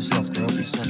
to the beat.